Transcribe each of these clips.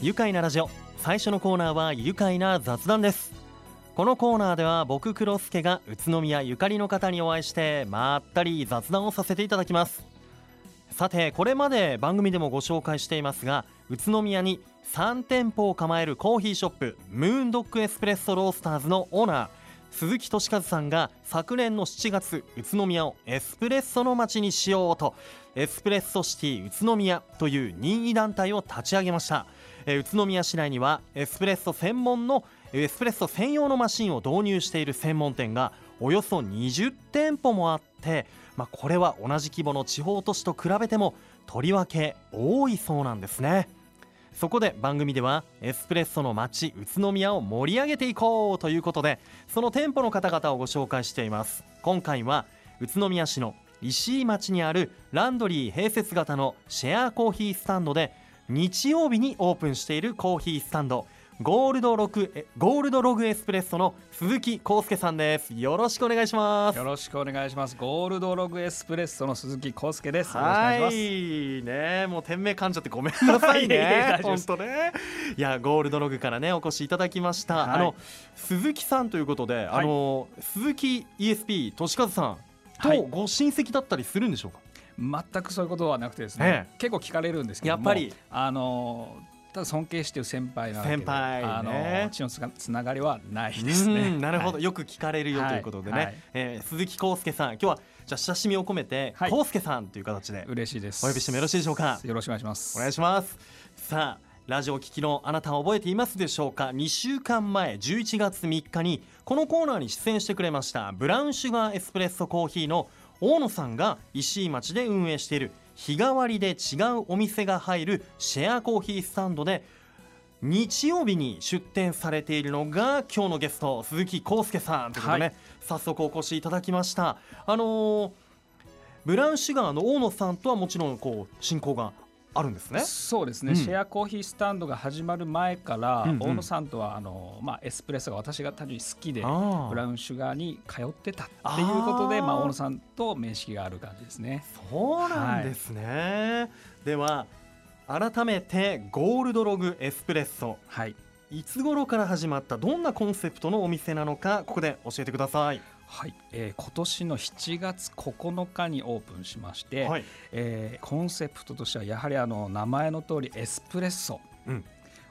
愉快なラジオ。最初のコーナーは愉快な雑談です。このコーナーでは僕黒助が宇都宮ゆかりの方にお会いしてまったり雑談をさせていただきます。さてこれまで番組でもご紹介していますが宇都宮に3店舗を構えるコーヒーショップムーンドッグエスプレッソロースターズのオーナー鈴木俊和さんが昨年の7月宇都宮をエスプレッソの街にしようとエスプレッソシティ宇都宮という任意団体を立ち上げました。え宇都宮市内にはエスプレッソ専門のエスプレッソ専用のマシンを導入している専門店がおよそ20店舗もあって、まあ、これは同じ規模の地方都市と比べてもとりわけ多いそうなんですね。そこで番組ではエスプレッソの街宇都宮を盛り上げていこうということでその店舗の方々をご紹介しています。今回は宇都宮市の石井町にあるランドリー併設型のシェアコーヒースタンドで日曜日にオープンしているコーヒースタンドゴールドログゴールドログエスプレッソの鈴木康介さんです。よろしくお願いします。よろしくお願いします。ゴールドログエスプレッソの鈴木康介です。はい。ねもう店名噛んじゃってごめんなさいね。本当ね。いやゴールドログからねお越しいただきました、はい、あの鈴木さんということで、はい、あの鈴木 ESP 俊和さんとご親戚だったりするんでしょうか、全くそういうことはなくてですね、ええ、結構聞かれるんですけどやっぱり。あのただ尊敬している先輩な先輩、ね、あの血のつながりはないですね。なるほど、はい、よく聞かれるよということでね、はい、えー、鈴木康介さん今日はじゃ親しみを込めて、はい、康介さんという形で嬉しいです。お呼びしてもよろしいでしょうか？よろしくお願いします。お願いします。さあラジオ聴きのあなたは覚えていますでしょうか？2週間前11月3日にこのコーナーに出演してくれましたブラウンシュガーエスプレッソコーヒーの大野さんが石井町で運営している日替わりで違うお店が入るシェアコーヒースタンドで日曜日に出店されているのが今日のゲスト鈴木康介さんということでね、はい、早速お越しいただきました。あのー、ブラウンシュガーの大野さんとはもちろんこう親交があるんですね。そうですね、うん、シェアコーヒースタンドが始まる前から、うんうん、大野さんとはあの、まあ、エスプレッソが私が単純に好きでブラウンシュガーに通ってたっていうことでまあ、大野さんと面識がある感じですね。そうなんですね、はい、では改めてゴールドログエスプレッソ、はい、いつ頃から始まったどんなコンセプトのお店なのかここで教えてくださいはい、えー、今年の7月9日にオープンしまして、はい、えー、コンセプトとしてはやはりあの名前の通りエスプレッソ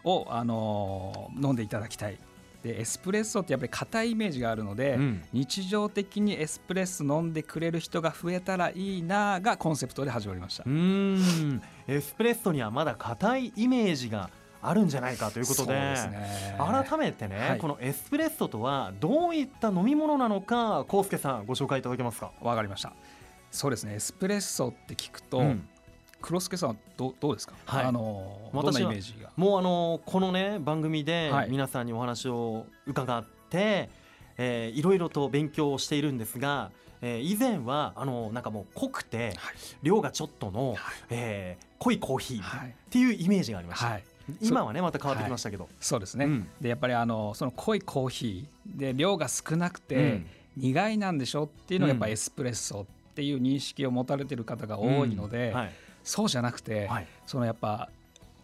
を、うん、あの飲んでいただきたい。でエスプレッソってやっぱり硬いイメージがあるので、うん、日常的にエスプレッソ飲んでくれる人が増えたらいいながコンセプトで始まりました。うん。エスプレッソにはまだ硬いイメージがあるんじゃないかということで、ね、改めてね、はい、このエスプレッソとはどういった飲み物なのか康介さんご紹介いただけますか？わかりました。そうですね。エスプレッソって聞くと、うん。黒助さんどどうですか、はい、あのどんなイメージが？もうあのこのね番組で皆さんにお話を伺って、はい、えー、いろいろと勉強をしているんですが、えー、以前はあのなんかもう濃くて、はい、量がちょっとの、はい、えー、濃いコーヒーっていうイメージがありました。はい今はねまた変わってきましたけど、はい、そうですね、うん、でやっぱりあのその濃いコーヒーで量が少なくて苦いなんでしょっていうのがやっぱエスプレッソっていう認識を持たれてる方が多いので、うん。はい、そうじゃなくて、はい、そのやっぱ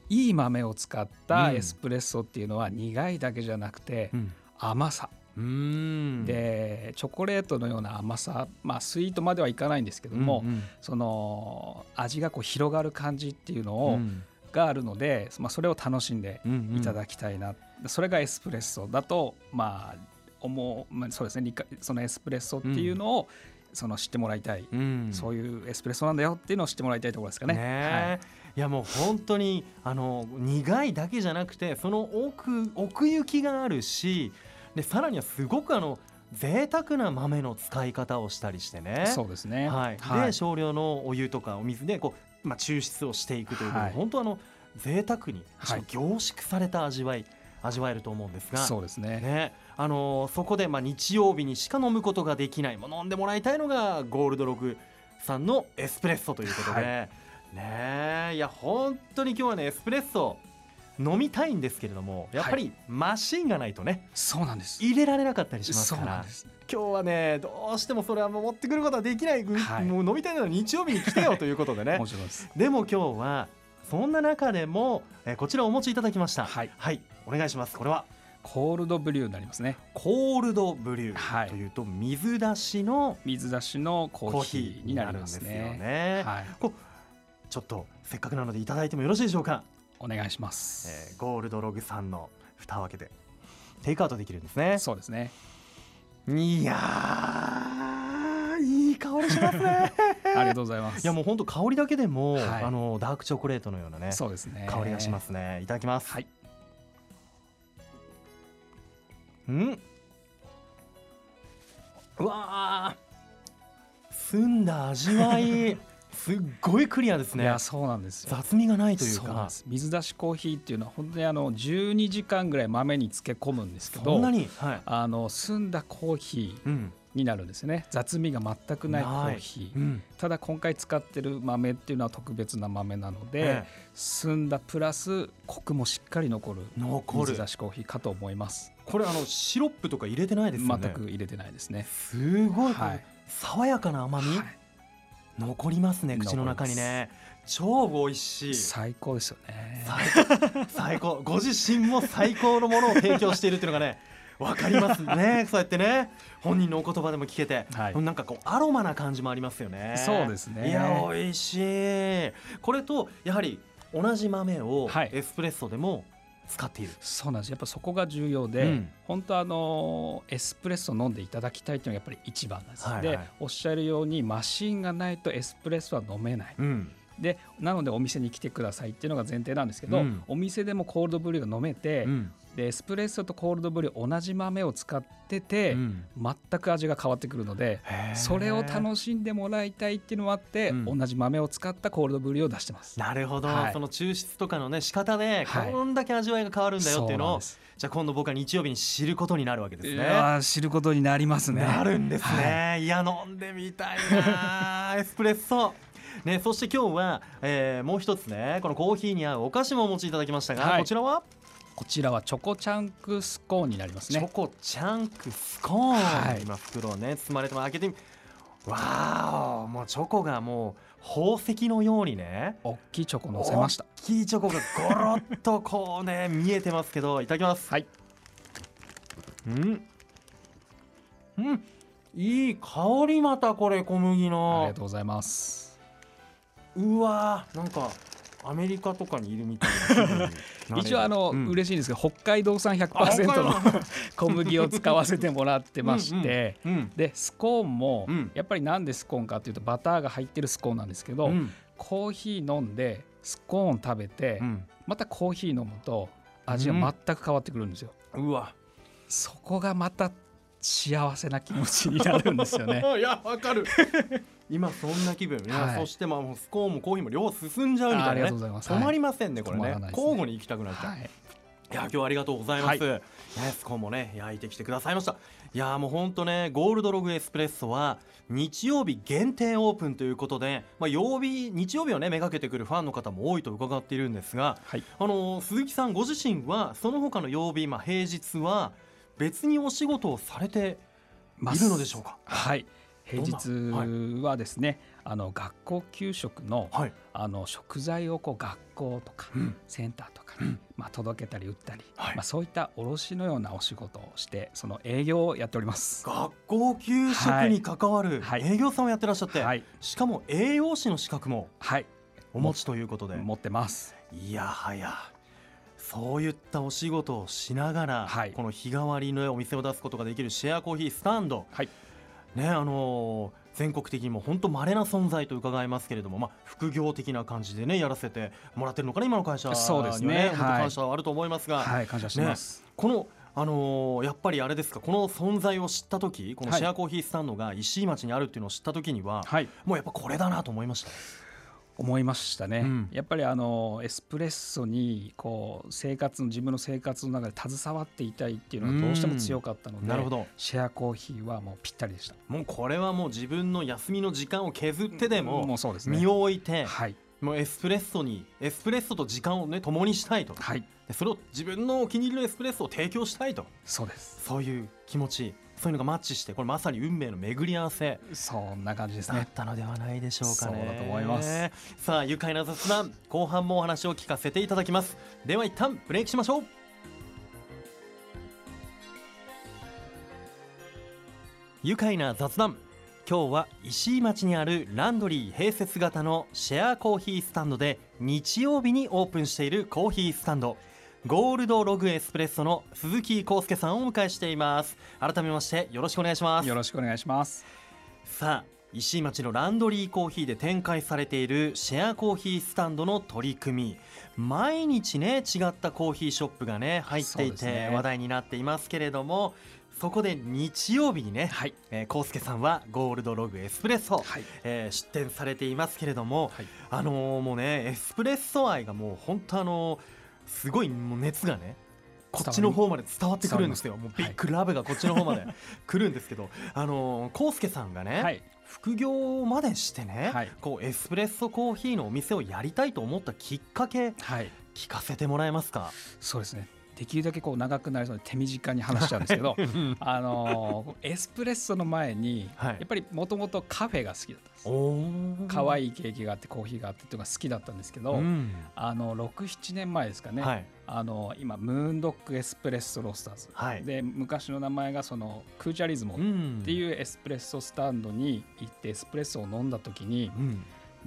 いい豆を使ったエスプレッソっていうのは苦いだけじゃなくて甘さ、でチョコレートのような甘さ、まあ、スイートまではいかないんですけども、うんうん、その味がこう広がる感じっていうのを、うんがあるので、まあ、それを楽しんでいただきたいな、うんうん、それがエスプレッソだとまあ思う、まあ、そうですね。そのエスプレッソっていうのを、うん、その知ってもらいたい、うん、そういうエスプレッソなんだよっていうのを知ってもらいたいところですかね。ねはい。いやもう本当にあの苦いだけじゃなくてその奥奥行きがあるしでさらにはすごくあの贅沢な豆の使い方をしたりしてね。そうですね、はい、はい、で少量のお湯とかお水でこう、まあ、抽出をしていくということで、はい、本当あの贅沢に凝縮された味わい、味わえると思うんですがそうですね。ねあのー、そこでまあ日曜日にしか飲むことができないも飲んでもらいたいのがゴールドログさんのエスプレッソということで、はい、ねいや本当に今日はねエスプレッソ飲みたいんですけれどもやっぱりマシンがないとね、はい、そうなんです。入れられなかったりしますから。今日はねどうしてもそれは持ってくることはできない、はい、もう飲みたいなら日曜日に来てよということでね。でも今日はそんな中でも、えー、こちらお持ちいただきました。はい、はい、お願いします。これは。コールドブリューになりますね。コールドブリューというと、水出しの水出しのコーヒーになりますね。ね、はい、こちょっとせっかくなのでいただいてもよろしいでしょうかお願いします、えー、ゴールドログさんの蓋を開けてテイクアウトできるんですね。そうですね。いやいい香りしますね。ありがとうございます。いやもう本当香りだけでも、はい、あのダークチョコレートのようなねそうですね。香りがしますね。いただきます。はい。うん。うわ澄んだ味わい すっごいクリアですね。いやそうなんです雑味がないというか。水出しコーヒーっていうのは本当にあの12時間ぐらい豆に漬け込むんですけどそんなに、はい、あの澄んだコーヒーになるんですね、雑味が全くないコーヒー、うん、ただ今回使ってる豆っていうのは特別な豆なので、ええ、澄んだプラスコクもしっかり残る。水出しコーヒーかと思います。これあのシロップとか入れてないですよね。全く入れてないですね。すごい、はい、爽やかな甘み、はい残りますね口の中にね。超美味しい。最高ですよね最高。ご自身も最高のものを提供しているっていうのがねわかりますね。そうやってね本人のお言葉でも聞けて、はい、なんかこうアロマな感じもありますよね。そうですね。いや美味しい。これとやはり同じ豆をエスプレッソでも使っている。そうなんです。やっぱそこが重要で、うん、本当あのエスプレッソ飲んでいただきたいというのがやっぱり一番なんです、はいはい、でおっしゃるようにマシンがないとエスプレッソは飲めない、うん、でなのでお店に来てくださいっていうのが前提なんですけど、うん、お店でもコールドブリューが飲めて、でエスプレッソとコールドブリュー同じ豆を使ってて、うん、全く味が変わってくるのでそれを楽しんでもらいたいっていうのもあって、うん、同じ豆を使ったコールドブリューを出してます。なるほど、はい、その抽出とかのね仕方でこんだけ味わいが変わるんだよっていうのを、はい、じゃあ今度僕は日曜日に知ることになるわけですね。知ることになりますね。なるんですね、はい、いや飲んでみたいな エスプレッソね、そして今日は、えー、もう一つねこのコーヒーに合うお菓子もお持ちいただきましたが、こちらは？こちらはチョコチャンクスコーンになりますね。チョコチャンクスコーン、はい、今袋をね包まれても開けてみわあもうチョコがもう宝石のようにね大きいチョコ乗せました。大きいチョコがゴロッとこうね 見えてますけどいただきます。はい。うん。うん。いい香りまたこれ小麦の。ありがとうございますうわなんかアメリカとかにいるみたいな 一応あの、うん、嬉しいんですけど北海道産100%の小麦を使わせてもらってまして。うん、でスコーンも、やっぱりなんでスコーンかというとバターが入ってるスコーンなんですけど、うん、コーヒー飲んでスコーン食べて、またコーヒー飲むと味が全く変わってくるんですよ。うわ。そこがまた幸せな気持ちになるんですよね。いやわかる今そんな気分、はい、そしてまあスコーンもコーヒーも両方進んじゃうみたいな、ね、止まりませんね、これね、ね、交互に行きたくなっちゃう、はい、いや今日はありがとうございます、はい、スコーンもね焼いてきてくださいました。いやもうほんとねゴールドログエスプレッソは日曜日限定オープンということで、まあ、曜日日曜日をねめがけてくるファンの方も多いと伺っているんですが、はい、あの鈴木さんご自身はその他の曜日、まあ、平日は別にお仕事をされているのでしょうか？はい平日はですね、はい、あの学校給食のはい、あの食材をこう学校とか、うん、センターとかに、うん、まあ、届けたり売ったり、はい、まあ、そういった卸のようなお仕事をしてその営業をやっております。学校給食に関わる営業さんをやってらっしゃって、しかも栄養士の資格もお持ちということで、持ってます。いやはや。そういったお仕事をしながら、この日替わりのお店を出すことができるシェアコーヒースタンド、はいねあのー、全国的にも本当稀な存在と伺いますけれども、まあ、副業的な感じでねやらせてもらってるのかな今の会社には。ねそうですね。感謝はあると思いますが、はい、感謝します、ね、このあのー、やっぱりあれですかこの存在を知った時このシェアコーヒースタンドが石井町にあるっていうのを知った時には、はい、もうやっぱこれだなと思いました。思いましたね、うん、やっぱりあのエスプレッソにこう生活の自分の生活の中で携わっていたいっていうのはどうしても強かったので、なるほど。シェアコーヒーはもうぴったりでした。もうこれはもう自分の休みの時間を削ってでも身を置いて、はい、もうエスプレッソにエスプレッソと時間をね共にしたいと、はい、それを自分のお気に入りのエスプレッソを提供したいと。そうです。そういう気持ちそういうのがマッチしてこれまさに運命の巡り合わせ。そんな感じですだっねたのではないでしょうかね。そうだと思います。さあ愉快な雑談。後半もお話を聞かせていただきます。では一旦ブレイクしましょう。愉快な雑談。今日は石井町にあるランドリー併設型のシェアコーヒースタンドで日曜日にオープンしているコーヒースタンドゴールドログエスプレッソの鈴木康介さんをお迎えしています。改めましてよろしくお願いします。よろしくお願いします。さあ石井町のランドリーコーヒーで展開されているシェアコーヒースタンドの取り組み。毎日ね違ったコーヒーショップがね入っていて、ね、話題になっていますけれどもそこで日曜日にね、はい。えー、康介さんはゴールドログエスプレッソ、はい。えー出店されていますけれども、はい。あのーもうねエスプレッソ愛がもう本当あのーすごいもう熱がねこっちの方まで伝わってくるんですよ。もうビッグラブがこっちの方まで来るんですけど、あのー、康介さんがね、はい。副業までしてね、はい。こうエスプレッソコーヒーのお店をやりたいと思ったきっかけはい。聞かせてもらえますか？そうですねできるだけこう長くなりそうで手短に話しちゃうんですけど あのーエスプレッソの前に、はい。やっぱりもともとカフェが好きだったんです。可愛いケーキがあってコーヒーがあってっていうのが好きだったんですけど、うん。あの67年前ですかね、はい。あの今ムーンドックエスプレッソロースターズ、はい。で昔の名前がそのクーチャリズモっん。ていうエスプレッソスタンドに行ってエスプレッソを飲んだ時にうん。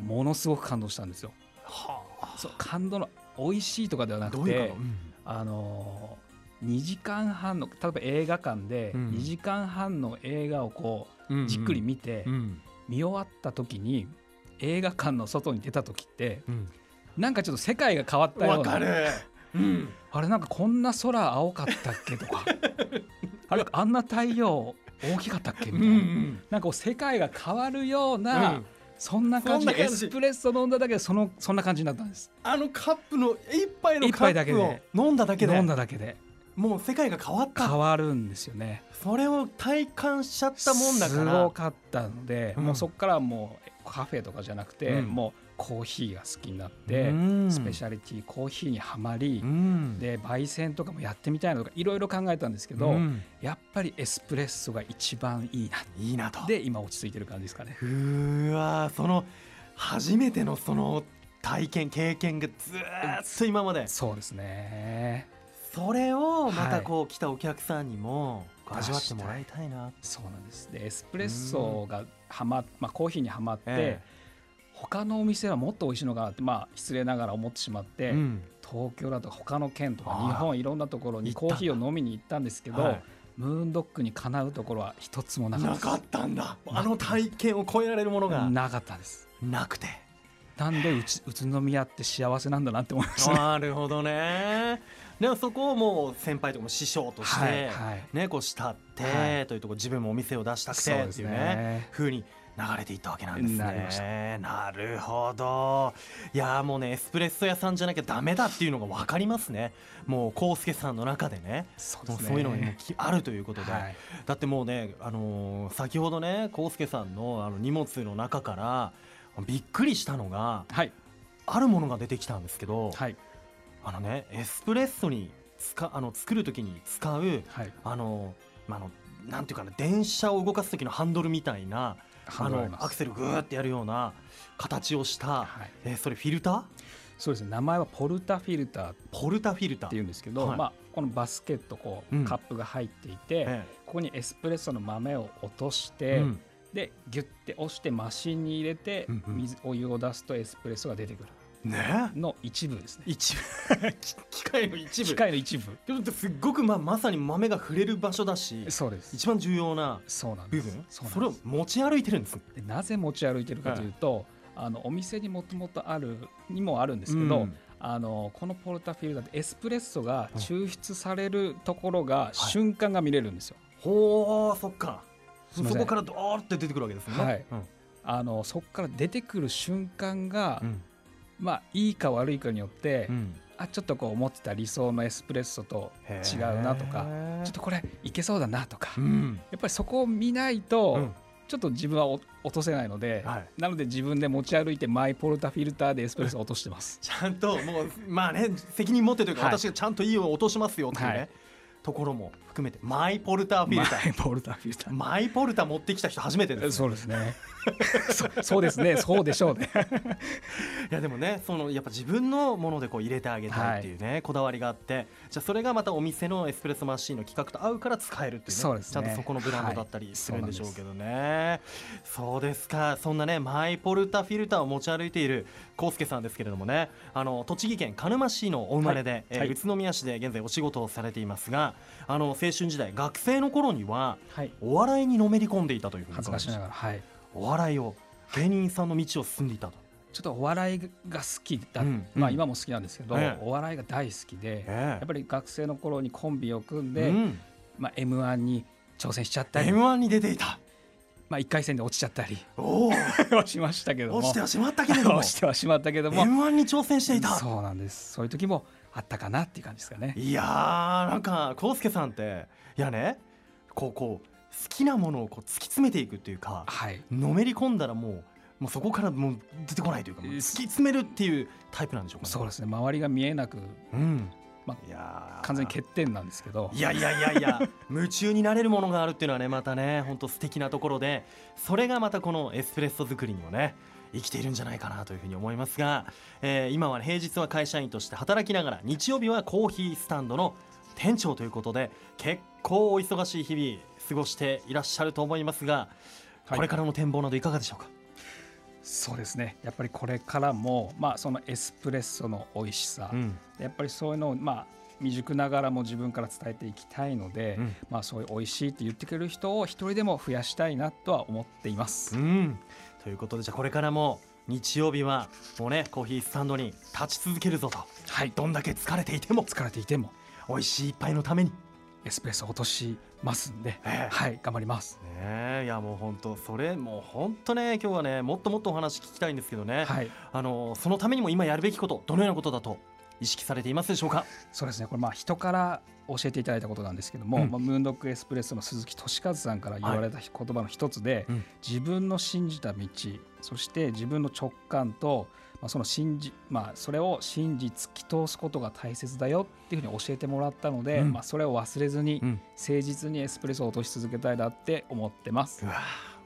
ものすごく感動したんですよ。はあ。そう感動の美味しいとかではなくてうんあの2時間半の例えば映画館でうん。2時間半の映画をこうんううん。じっくり見てうん。見終わった時に映画館の外に出た時ってうん。なんかちょっと世界が変わったようなうん。あれなんかこんな空青かったっけとか。あれあんな太陽大きかったっけみうたいな、んなんかこう世界が変わるよううな、んそんな感じでエスプレッソ飲んだだけでそのそんな感じになったんです。あのカップの一杯の一カップを飲んだだけで。飲んだだけで。もう世界が変わった。変わるんですよね。それを体感しちゃったもんだかすら。ごかったので、うんもうそこからはもうカフェとかじゃなくて、うんもうコーヒーが好きになって、うん。スペシャリティコーヒーにはまり、うん。で焙煎とかもやってみたいなとかいろいろ考えたんですけど、うん。やっぱりエスプレッソが一番いいないいなと。で今落ち着いてる感じですかね。うーわその初めてのその体験経験がずーっと今まで。そうですね。それをまはいたこう来たお客さんにも味わってもらいたいな。そうなんです。でエスプレッソがはま、まあ、コーヒーにはまって、え他のお店はもっと美味しいのかなってまあ失礼ながら思ってしまって、うん。東京だとか他の県とか日本いろんなところにコーヒーを飲みに行ったんですけど、はい。ムーンドックにかなうところは一つもなかった。なかったんだ。あの体験を超えられるものが。なかったです。なくて。なんでうち宇都宮って幸せなんだなって思いました。ねなるほどねでもそこをもう先輩とかも師匠として、ねこう慕って、はい。というところ自分もお店を出したくてっていうねね風に流れていったわけなんですね。なるほど。いやーもうねエスプレッソ屋さんじゃなきゃダメだっていうのが分かりますね。もう康介さんの中でね。そうね。そういうのがあるということで、はい。だってもうね、あのー先ほどね康介さんのあの荷物の中からびっくりしたのがはい。あるものが出てきたんですけど、はいあのねエスプレッソに使あの作る時に使うはい。あの,、まあ、あのなんていうかな電車を動かす時のハンドルみたいなあのアクセルグーってやるような形をした、はい。えーそれフィルター？そうですね。名前はポルタフィルター。っポルタフィルター。ていうんですけど、はい。まあ、このバスケットこう、うん。カップが入っていて、えここにエスプレッソの豆を落としえて、うん。でギュッて押してマシンに入れて、うんうん。水お湯を出すとエスプレッソが出てくるね。の一部ですね。一部。機機械の一部。機械の一部。でもすっごく、まあ、まさに豆が触れる場所だしそうです。一番重要な部分。それを持ち歩いてるんですでなぜ持ち歩いてるかというと、あのお店にもともとあるにもあるんですけど、うん。あのこのポルタフィルダーでエスプレッソが抽出されるところが瞬間が見れるんですよ。ほーそっか。そこからドーって出てくるわけですね。はい。うん。あのそこから出てくる瞬間が、うんまあいいか悪いかによって、うん。あちょっとこう思ってた理想のエスプレッソと違うなとかちょっとこれいけそうだなとか、やうん。っぱりそこを見ないと、うん。ちょっと自分はお落とせないので、はい。なので自分で持ち歩いてマイポルタフィルターでエスプレッソを落としてます。ちゃんともうまあね責任持ってというか、はい。私がちゃんといいを落としますよっていうね、はい。ところも含めてマイポルターフィルター。マイポルターフィルター。マイポルター持ってきた人初めてです、ね、そうですね。そそうですね。そうでしょうね。いやでもねそのやっぱ自分のものでこう入れてあげたいっていうね、はい、こだわりがあってじゃあそれがまたお店のエスプレッソマシンの企画と合うから使えるっていうねそうですね。ちゃんとそこのブランドだったりするんでしょうけどね、はい、そうですか。そんなねマイポルタフィルターを持ち歩いている康介さんですけれどもねあの栃木県鹿沼市のお生まれで、はい、えー、宇都宮市で現在お仕事をされていますがあの青春時代学生の頃には、お笑いにのめり込んでいたというふうに恥ずかしながら、はい、お笑いを芸人さんの道を進んでいたと。ちょっとお笑いが好きだ、うん、まあ今も好きなんですけど、ええ、お笑いが大好きで、え、やっぱり学生の頃にコンビを組んで、うん、まあ M1 に挑戦しちゃったり。M1 に出ていた。まあ1回戦で落ちちゃったり。し ましたけど落ちてはしまったけれども。落ちてはしまったけども。M1 に挑戦していた。そうなんです。そういう時もあったかなっていう感じですかね。いやーなんか康介さんっていやねこうこう好きなものをこう突き詰めていくっていうか、はい、のめり込んだらもうもうそこからもう出てこないというか突き詰めるっていうタイプなんでしょうか、ね、そうですね。周りが見えなく、うん。まあ、いや完全に欠点なんですけど。いやいやいやいや夢中になれるものがあるっていうのはねまたね本当素敵なところでそれがまたこのエスプレッソ作りにもね生きているんじゃないかなというふうに思いますが、えー、今は、ね、平日は会社員として働きながら日曜日はコーヒースタンドの店長ということで結構お忙しい日々過ごしていらっしゃると思いますが、これからの展望などいかがでしょうか？そうですね。やっぱりこれからも、まあ、そのエスプレッソの美味しさ、うん、やっぱりそういうのを、まあ、未熟ながらも自分から伝えていきたいので、うん、まあ、そういう美味しいって言ってくれる人を一人でも増やしたいなとは思っています。うん、ということでじゃあこれからも日曜日はもうねコーヒースタンドに立ち続けるぞと、はい、どんだけ疲れていても。疲れていても。美味しい一杯のために。エスプレッソ落としますんで、えー、はい。頑張ります。ねいやもう本当それもう本当ね今日はねもっともっとお話聞きたいんですけどね、はい、あのそのためにも今やるべきことどのようなことだと意識されていますでしょうか？そうですね。これまあ人から教えていただいたことなんですけども、うん、まあ、ムーンドックエスプレッソの鈴木俊和さんから言われた言葉の一つで、はい。うん、自分の信じた道そして自分の直感とまあ、その信じ、まあ、それを信じ突き通すことが大切だよっていうふうに教えてもらったので、うん、まあ、それを忘れずに、誠実にエスプレッソを落とし続けたいなって思ってます。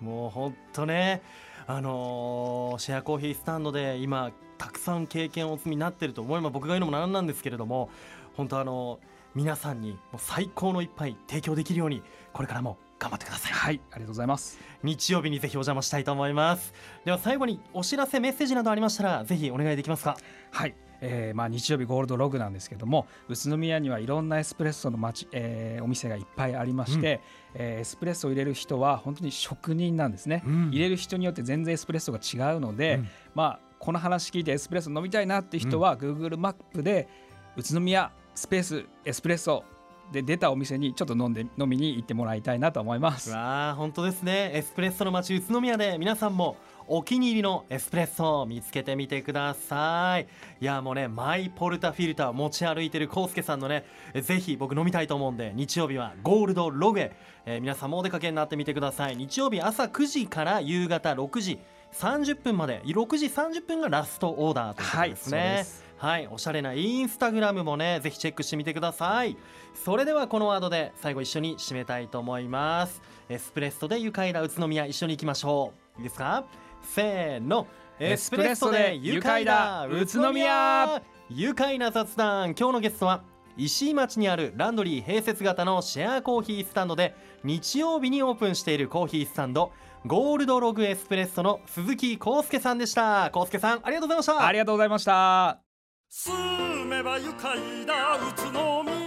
もう本当ね。あのー、シェアコーヒースタンドで今たくさん経験をお積みになっていると思います僕が言うのもなんなんですけれども本当あのー、皆さんにもう最高の一杯提供できるようにこれからも頑張ってください。はいありがとうございます。日曜日にぜひお邪魔したいと思います。では最後にお知らせメッセージなどありましたらぜひお願いできますか？はいえー、まあ日曜日ゴールドログなんですけども宇都宮にはいろんなエスプレッソの街、えー、お店がいっぱいありまして、うん、えー、エスプレッソを入れる人は本当に職人なんですね、うん、入れる人によって全然エスプレッソが違うので、うん、まあこの話聞いてエスプレッソ飲みたいなっていう人は、うん、Google マップで宇都宮スペースエスプレッソで出たお店にちょっと飲んで飲みに行ってもらいたいなと思います。わあ本当ですね。エスプレッソの街宇都宮で皆さんもお気に入りのエスプレッソを見つけてみてください。いやもうねマイポルタフィルター持ち歩いてるコウスケさんのねぜひ僕飲みたいと思うんで日曜日はゴールドログへ、えー、皆さんもお出かけになってみてください。日曜日朝9時から夕方6時30分まで6時30分がラストオーダーということですね、はいはいおしゃれなインスタグラムもねぜひチェックしてみてください。それではこのワードで最後一緒に締めたいと思います。エスプレッソで愉快な宇都宮一緒に行きましょう。いいですか？せーの。エスプレッソで愉快な宇都宮。愉快な雑談。今日のゲストは石井町にあるランドリー併設型のシェアコーヒースタンドで日曜日にオープンしているコーヒースタンドゴールドログエスプレッソの鈴木康介さんでした。康介さんありがとうございました。ありがとうございました。住めば愉快な宇都宮。